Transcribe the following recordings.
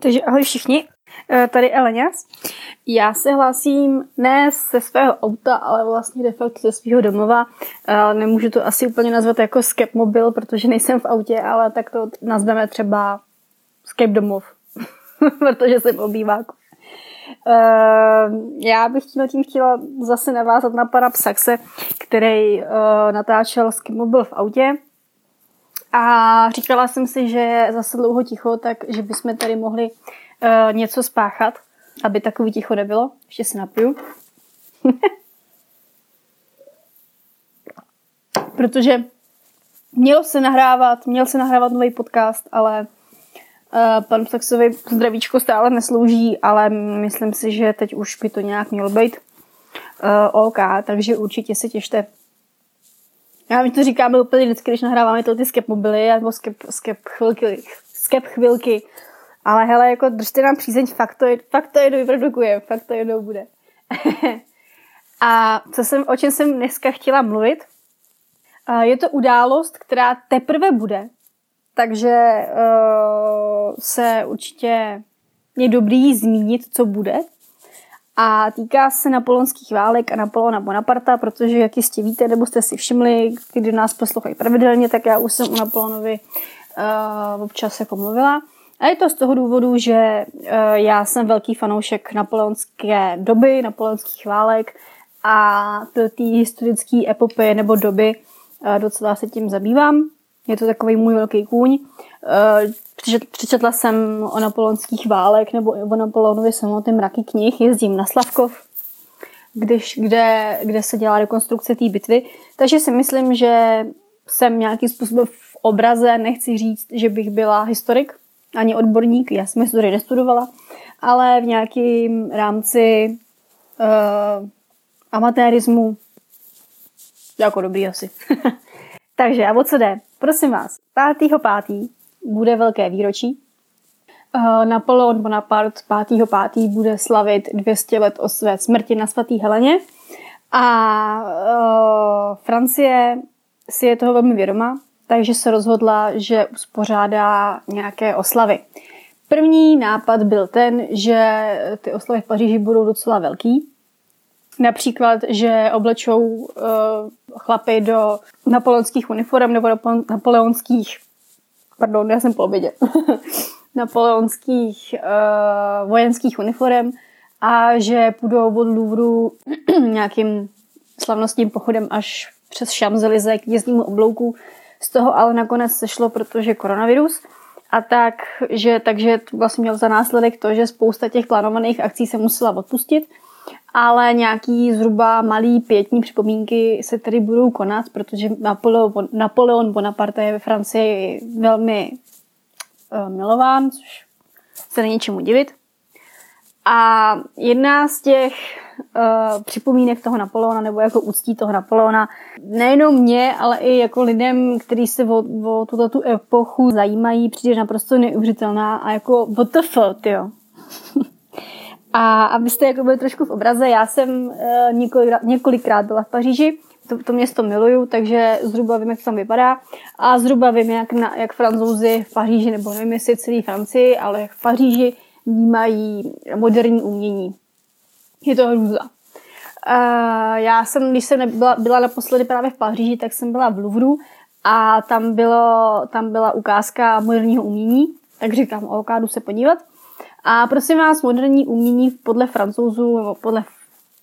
Takže ahoj všichni, eh, tady Eleňas. Já se hlásím ne ze svého auta, ale vlastně de facto ze svého domova. Eh, nemůžu to asi úplně nazvat jako Skype mobil, protože nejsem v autě, ale tak to nazveme třeba Skype domov, protože jsem obýváku. Uh, já bych tím, tím chtěla zase navázat na pana Psaxe, který uh, natáčel Skype mobil v autě a říkala jsem si, že je zase dlouho ticho, tak že bychom tady mohli uh, něco spáchat, aby takový ticho nebylo. Ještě si napiju. Protože mělo se nahrávat, měl se nahrávat nový podcast, ale uh, pan Saxovi zdravíčko stále neslouží, ale myslím si, že teď už by to nějak mělo být uh, OK, takže určitě se těšte já mi to říkáme úplně vždycky, když nahráváme ty skep mobily nebo skep, skep chvilky, skep chvilky. Ale hele, jako držte nám přízeň, fakt to, fakt to jednou vyprodukuje, fakt to jednou bude. a co jsem, o čem jsem dneska chtěla mluvit, je to událost, která teprve bude, takže uh, se určitě je dobrý zmínit, co bude, a týká se napoleonských válek a Napoleona Bonaparta, protože jak jistě víte, nebo jste si všimli, když nás poslouchají pravidelně, tak já už jsem u Napoleonovi uh, občas jako mluvila. A je to z toho důvodu, že uh, já jsem velký fanoušek napoleonské doby, napoleonských válek a té historické epopeje nebo doby uh, docela se tím zabývám. Je to takový můj velký kůň. Uh, Přečetla jsem o napoleonských válek nebo o Napoleonovi samotném mraky knih, jezdím na Slavkov, když, kde, kde se dělá rekonstrukce té bitvy. Takže si myslím, že jsem nějakým způsobem v obraze, nechci říct, že bych byla historik, ani odborník, já jsem historii nestudovala, ale v nějakém rámci uh, amatérismu jako dobrý asi. Takže a o co jde? Prosím vás, 5.5 bude velké výročí. Eh, Napoleon Bonaparte 5.5. bude slavit 200 let o své smrti na svatý Heleně a uh, Francie si je toho velmi vědoma, takže se rozhodla, že uspořádá nějaké oslavy. První nápad byl ten, že ty oslavy v Paříži budou docela velký. Například, že oblečou uh, chlapy do napoleonských uniform nebo napoleonských pardon, já jsem po obědě, napoleonských uh, vojenských uniform a že půjdou od Louvru nějakým slavnostním pochodem až přes Šamzelize k jezdnímu oblouku. Z toho ale nakonec sešlo, protože koronavirus. A tak, že, takže vlastně měl za následek to, že spousta těch plánovaných akcí se musela odpustit, ale nějaký zhruba malý pětní připomínky se tedy budou konat, protože Napoleon, Napoleon Bonaparte je ve Francii velmi uh, milován, což se není čemu divit. A jedna z těch uh, připomínek toho Napoleona, nebo jako úctí toho Napoleona, nejenom mě, ale i jako lidem, kteří se o, o tuto tu epochu zajímají, přijde naprosto neuvěřitelná a jako WTF, tyjo. A abyste jako byli trošku v obraze, já jsem uh, několikrát, několikrát byla v Paříži, to, to město miluju, takže zhruba vím, jak to tam vypadá. A zhruba vím, jak, na, jak francouzi v Paříži, nebo nevím, jestli celý Francii, ale v Paříži vnímají moderní umění. Je to hrůza. Uh, já jsem, když jsem byla, byla naposledy právě v Paříži, tak jsem byla v Louvru a tam, bylo, tam byla ukázka moderního umění, tak říkám, OK, jdu se podívat. A prosím vás, moderní umění podle francouzů nebo podle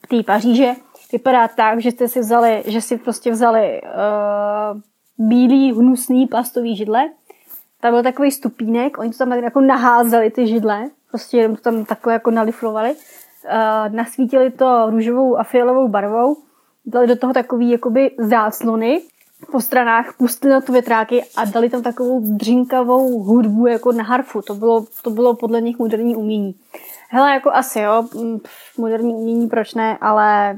té Paříže vypadá tak, že jste si vzali, že si prostě vzali uh, bílý, hnusný plastový židle. Tam byl takový stupínek, oni to tam jako naházeli ty židle, prostě jenom to tam takhle jako naliflovali. Uh, nasvítili to růžovou a fialovou barvou, dali do toho takový jakoby záclony po stranách, pustili na to větráky a dali tam takovou dřinkavou hudbu jako na harfu. To bylo, to bylo podle nich moderní umění. Hele, jako asi jo, moderní umění proč ne, ale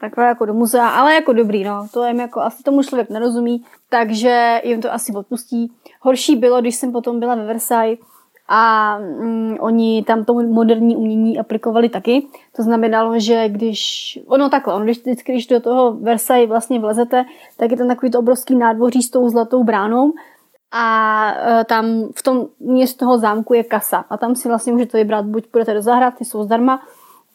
takové jako do muzea, ale jako dobrý, no. To jim jako asi tomu člověk nerozumí, takže jim to asi odpustí. Horší bylo, když jsem potom byla ve Versailles a mm, oni tam to moderní umění aplikovali taky. To znamenalo, že když, ono takhle, ono, když, když do toho Versailles vlastně vlezete, tak je tam takový to obrovský nádvoří s tou zlatou bránou. A uh, tam v tom měst toho zámku je kasa. A tam si vlastně můžete vybrat, buď půjdete do zahrad, ty jsou zdarma,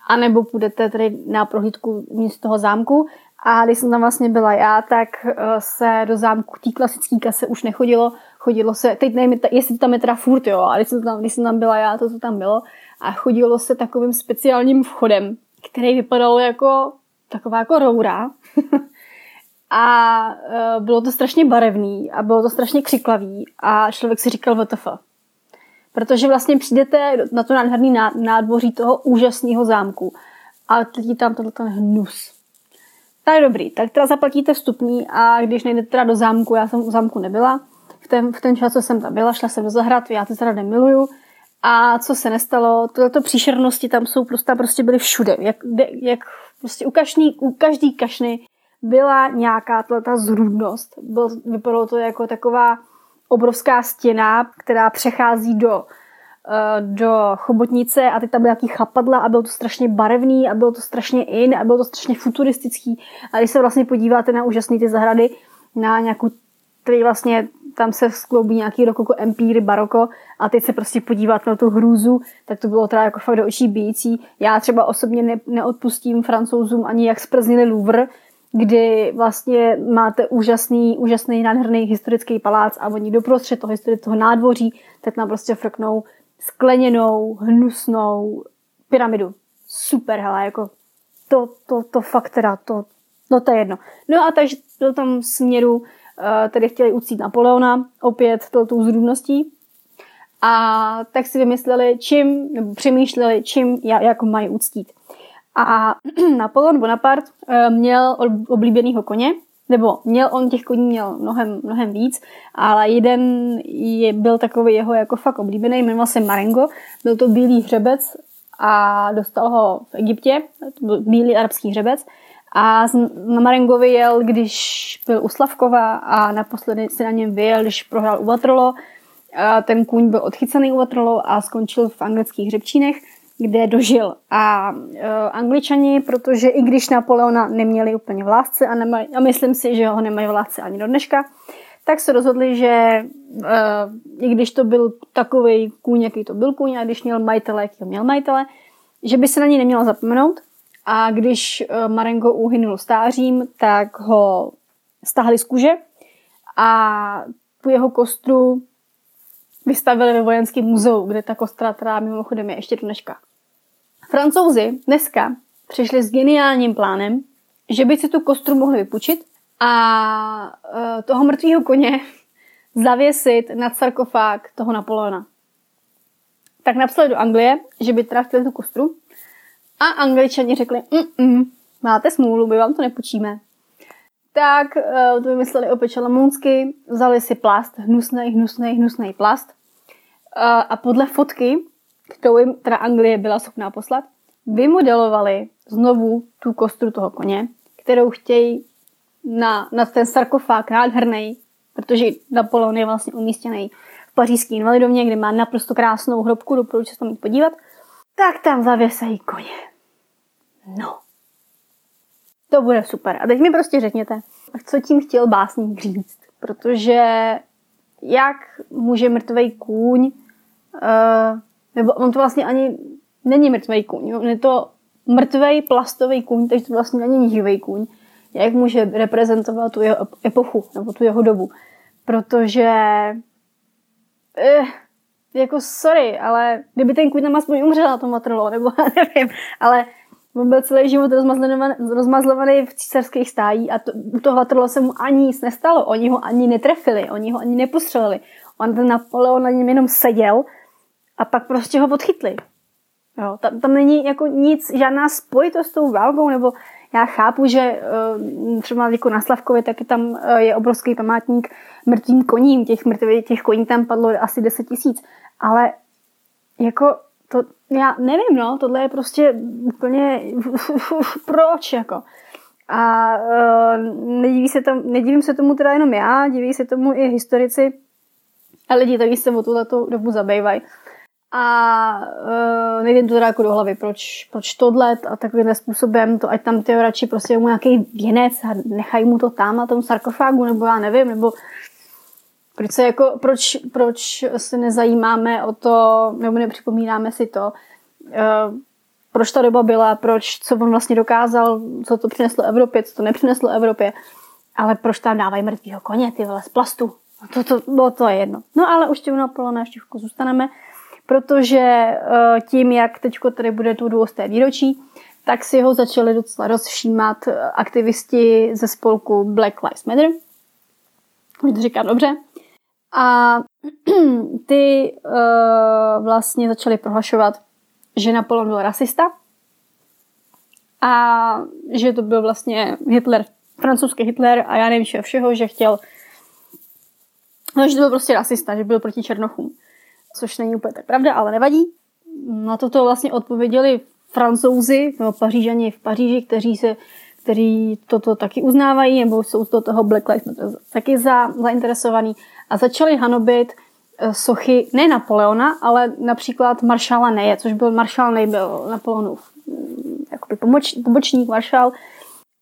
anebo půjdete tady na prohlídku míst toho zámku. A když jsem tam vlastně byla já, tak uh, se do zámku té klasické kase už nechodilo, chodilo se, teď nevím, jestli tam je teda furt, jo, ale když jsem tam, když jsem tam byla já, to co tam bylo, a chodilo se takovým speciálním vchodem, který vypadal jako taková jako roura. a uh, bylo to strašně barevný a bylo to strašně křiklavý a člověk si říkal WTF. Protože vlastně přijdete na to nádherný nádvoří toho úžasného zámku a teď tam tenhle ten hnus. Tak dobrý, tak teda zaplatíte vstupný a když nejdete teda do zámku, já jsem u zámku nebyla, v ten, v ten čas, co jsem tam byla, šla jsem do zahrad, já ty zahrady miluju, a co se nestalo, tyto příšernosti tam jsou prostě, prostě byly všude. Jak, jak prostě u, kašný, u každý kašny byla nějaká ta zrůdnost. Byl, vypadalo to jako taková obrovská stěna, která přechází do, eh, do chobotnice a teď tam byly nějaký chapadla a bylo to strašně barevný a bylo to strašně in a bylo to strašně futuristický. A když se vlastně podíváte na úžasné ty zahrady, na nějakou který vlastně tam se skloubí nějaký rokoko empíry, baroko a teď se prostě podívat na tu hrůzu, tak to bylo teda jako fakt do očí bíjící. Já třeba osobně ne, neodpustím francouzům ani jak sprznili Louvre, kdy vlastně máte úžasný, úžasný nádherný historický palác a oni doprostřed toho, toho nádvoří tak tam prostě frknou skleněnou, hnusnou pyramidu. Super, hele, jako to, to, to fakt teda, to, no to je jedno. No a takže do tom směru tedy chtěli uctít Napoleona, opět tou zrůdností. A tak si vymysleli, čím, nebo přemýšleli, čím, jak mají uctít. A Napoleon Bonaparte eh, měl oblíbeného koně, nebo měl on těch koní měl mnohem, mnohem víc, ale jeden je, byl takový jeho jako fakt oblíbený, jmenoval se Marengo, byl to bílý hřebec a dostal ho v Egyptě, to byl bílý arabský hřebec a na Marengovi jel, když byl u Slavkova a naposledy si na něm vyjel, když prohrál u Waterloo. Ten kůň byl odchycený u Waterloo a skončil v anglických hřebčínech, kde dožil. A uh, angličani, protože i když Napoleona neměli úplně v lásce a, nemaj, a myslím si, že ho nemají v lásce ani do dneška, tak se rozhodli, že uh, i když to byl takový kůň, jaký to byl kůň, a když měl majitele, jaký měl majitele, že by se na něj nemělo zapomenout a když eh, Marengo uhynul stářím, tak ho stáhli z kůže a tu jeho kostru vystavili ve vojenském muzeu, kde ta kostra teda mimochodem je ještě dneška. Francouzi dneska přišli s geniálním plánem, že by si tu kostru mohli vypučit a eh, toho mrtvého koně zavěsit nad sarkofág toho Napoleona. Tak napsali do Anglie, že by teda chtěli tu kostru a angličani řekli, mm máte smůlu, my vám to nepočíme. Tak uh, to vymysleli opět šalamounsky, vzali si plast, hnusný, hnusný, hnusný plast. Uh, a podle fotky, kterou jim teda Anglie byla schopná poslat, vymodelovali znovu tu kostru toho koně, kterou chtějí na, na ten sarkofág nádherný, protože Napoleon je vlastně umístěný v pařížské invalidovně, kde má naprosto krásnou hrobku, doporučuji se tam podívat tak tam zavěsejí koně. No. To bude super. A teď mi prostě řekněte, co tím chtěl básník říct. Protože jak může mrtvý kůň, uh, nebo on to vlastně ani není mrtvý kůň, je to mrtvý plastový kůň, takže to vlastně není živý kůň. Jak může reprezentovat tu jeho epochu, nebo tu jeho dobu. Protože eh, jako sorry, ale kdyby ten kůň tam aspoň umřel na tom Waterloo, nebo nevím, ale on byl celý život rozmazlovaný v císařských stájí a to, u toho Waterloo se mu ani nic nestalo. Oni ho ani netrefili, oni ho ani nepostřelili. On ten Napoleon na něm jenom seděl a pak prostě ho odchytli. Jo, tam, tam není jako nic, žádná spojitost s tou válkou, nebo já chápu, že uh, třeba jako na Slavkově taky tam uh, je obrovský památník mrtvým koním, těch mrtvých, těch koní tam padlo asi 10 tisíc, ale jako to, já nevím, no, tohle je prostě úplně proč, jako. A uh, nedíví se tam, nedivím se tomu teda jenom já, diví se tomu i historici a lidi, kteří se o tuto dobu zabývají. A uh, nejde to teda jako do hlavy, proč, proč tohle a takovým způsobem, to ať tam ty radši prostě mu nějaký věnec a nechají mu to tam na tom sarkofágu, nebo já nevím, nebo Proč se, jako, proč, proč se nezajímáme o to, nebo nepřipomínáme si to, uh, proč ta doba byla, proč, co on vlastně dokázal, co to přineslo Evropě, co to nepřineslo Evropě, ale proč tam dávají mrtvýho koně, ty vole, z plastu. No to, to, no to je jedno. No ale už tím Napoleona ještě zůstaneme, protože uh, tím, jak teď tady bude tu 200. výročí, tak si ho začali docela rozšímat eh, aktivisti ze spolku Black Lives Matter. Už to říkám dobře. A ty uh, vlastně začali prohlašovat, že Napoleon byl rasista a že to byl vlastně Hitler, francouzský Hitler a já nevím všeho, všeho že chtěl, no, že to byl prostě rasista, že byl proti Černochům. Což není úplně tak pravda, ale nevadí. Na toto vlastně odpověděli francouzi nebo pařížani v Paříži, kteří se kteří toto taky uznávají, nebo jsou z toho Black Lives Matter taky za, zainteresovaní a začali hanobit eh, sochy ne Napoleona, ale například maršála Neje, což byl maršál Nej, byl Napoleonův mm, jakoby pomoč, pobočník maršál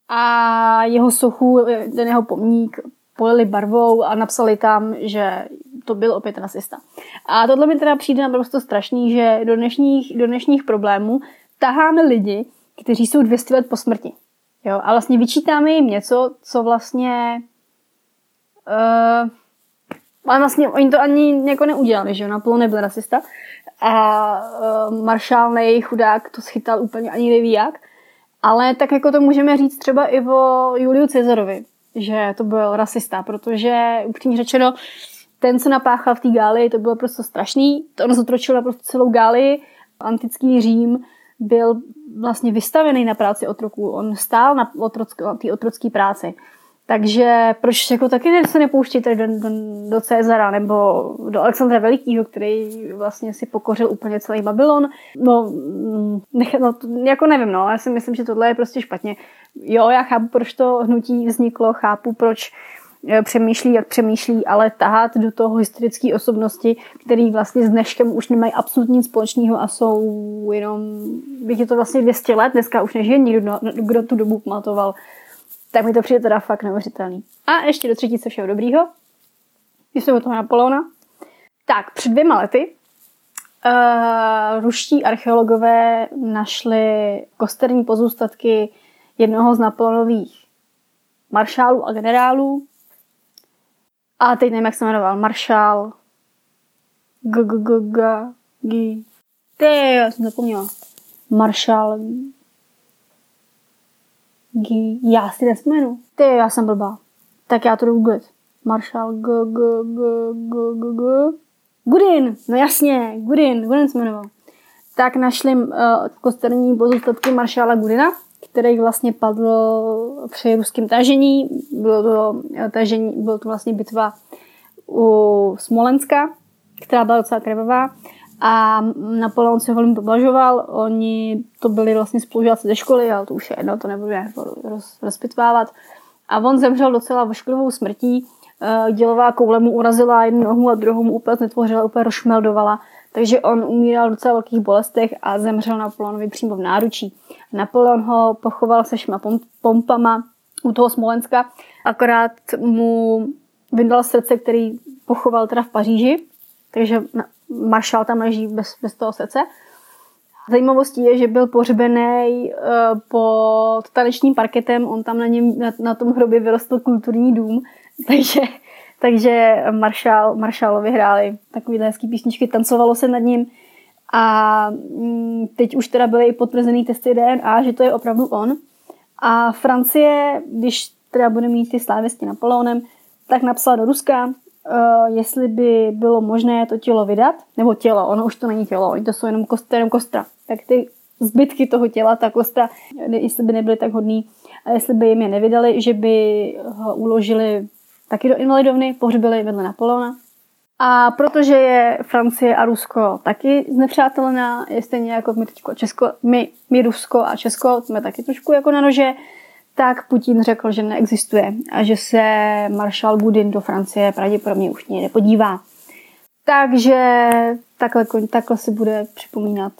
a jeho sochu, eh, ten jeho pomník polili barvou a napsali tam, že to byl opět rasista. A tohle mi teda přijde naprosto strašný, že do dnešních, do dnešních problémů taháme lidi, kteří jsou 200 let po smrti. Jo, a vlastně vyčítáme jim něco, co vlastně uh, ale vlastně oni to ani jako neudělali, že jo, Napoleon nebyl rasista a uh, Maršál nej chudák to schytal úplně ani neví jak, ale tak jako to můžeme říct třeba i o Juliu Cezarovi, že to byl rasista, protože upřímně řečeno, ten, co napáchal v té Gálii, to bylo prostě strašný. To on zotročil prostě celou Gálii. Antický Řím byl vlastně vystavený na práci otroků. On stál na, té otrocké práci. Takže proč jako taky se nepouštět do, do, do Cezara nebo do Alexandra Velikého, který vlastně si pokořil úplně celý Babylon. No, mm, nech, no jako nevím, no, já si myslím, že tohle je prostě špatně. Jo, já chápu, proč to hnutí vzniklo, chápu, proč přemýšlí, jak přemýšlí, ale tahat do toho historické osobnosti, který vlastně s dneškem už nemají absolutně nic společného a jsou jenom, bych je to vlastně 200 let, dneska už nežije nikdo, kdo tu dobu pamatoval, tak mi to přijde teda fakt neuvěřitelný. A ještě do třetice všeho dobrýho, když jsme u toho Napoleona. Tak, před dvěma lety uh, ruští archeologové našli kosterní pozůstatky jednoho z Napoleonových maršálů a generálů, a teď nevím, jak se jmenoval. Maršál. G, g, g, g, g. Ty, já jsem zapomněla. Maršál. G. Já si nespomenu. Ty, já jsem blbá. Tak já to jdu googlit. Maršál G, G, G, G, G, G. Gudin, no jasně, Gudin, Gudin se jmenoval. Tak našli uh, kosterní pozůstatky maršála Gudina který vlastně padl při ruském tažení. Bylo to, tažení, bylo to vlastně bitva u Smolenska, která byla docela krvavá. A Napoleon se velmi poblažoval, oni to byli vlastně spolužáci ze školy, ale to už je jedno, to nebudu roz, rozpitvávat. A on zemřel docela vošklivou smrtí, eh, dělová koule mu urazila jednu nohu a druhou mu úplně netvořila, úplně rozšmeldovala. Takže on umíral v docela velkých bolestech a zemřel Napoleonovi přímo v náručí. Napoleon ho pochoval se všema pompama u toho Smolenska, akorát mu vyndal srdce, který pochoval teda v Paříži, takže maršál tam leží bez, bez toho srdce. Zajímavostí je, že byl pohřbený uh, pod tanečním parketem, on tam na, něm, na, na tom hrobě vyrostl kulturní dům, takže takže Maršál, Maršálovi hráli takovýhle hezký písničky, tancovalo se nad ním a mm, teď už teda byly i potvrzený testy DNA, že to je opravdu on. A Francie, když teda bude mít ty slávěsti Napoleonem, tak napsala do Ruska, uh, jestli by bylo možné to tělo vydat, nebo tělo, ono už to není tělo, oni to jsou jenom, kost, jenom kostra. Tak ty zbytky toho těla, ta kostra, jestli by nebyly tak hodný, a jestli by jim je nevydali, že by ho uložili taky do invalidovny, pohřbili vedle Napoleona. A protože je Francie a Rusko taky znepřátelená, je stejně jako my, teďko Česko, my, my Rusko a Česko, jsme taky trošku jako na nože, tak Putin řekl, že neexistuje a že se maršal Budin do Francie pravděpodobně už nikdy nepodívá. Takže takhle, takhle si bude připomínat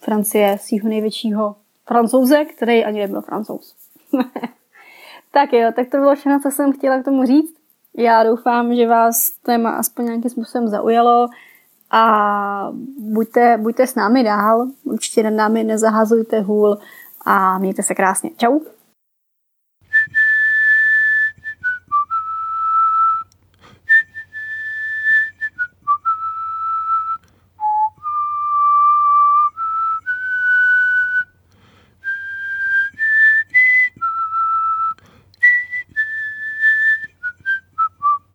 Francie svého největšího francouze, který ani nebyl francouz. tak jo, tak to bylo všechno, co jsem chtěla k tomu říct. Já doufám, že vás téma aspoň nějakým způsobem zaujalo a buďte, buďte s námi dál, určitě nad námi nezahazujte hůl a mějte se krásně. Čau!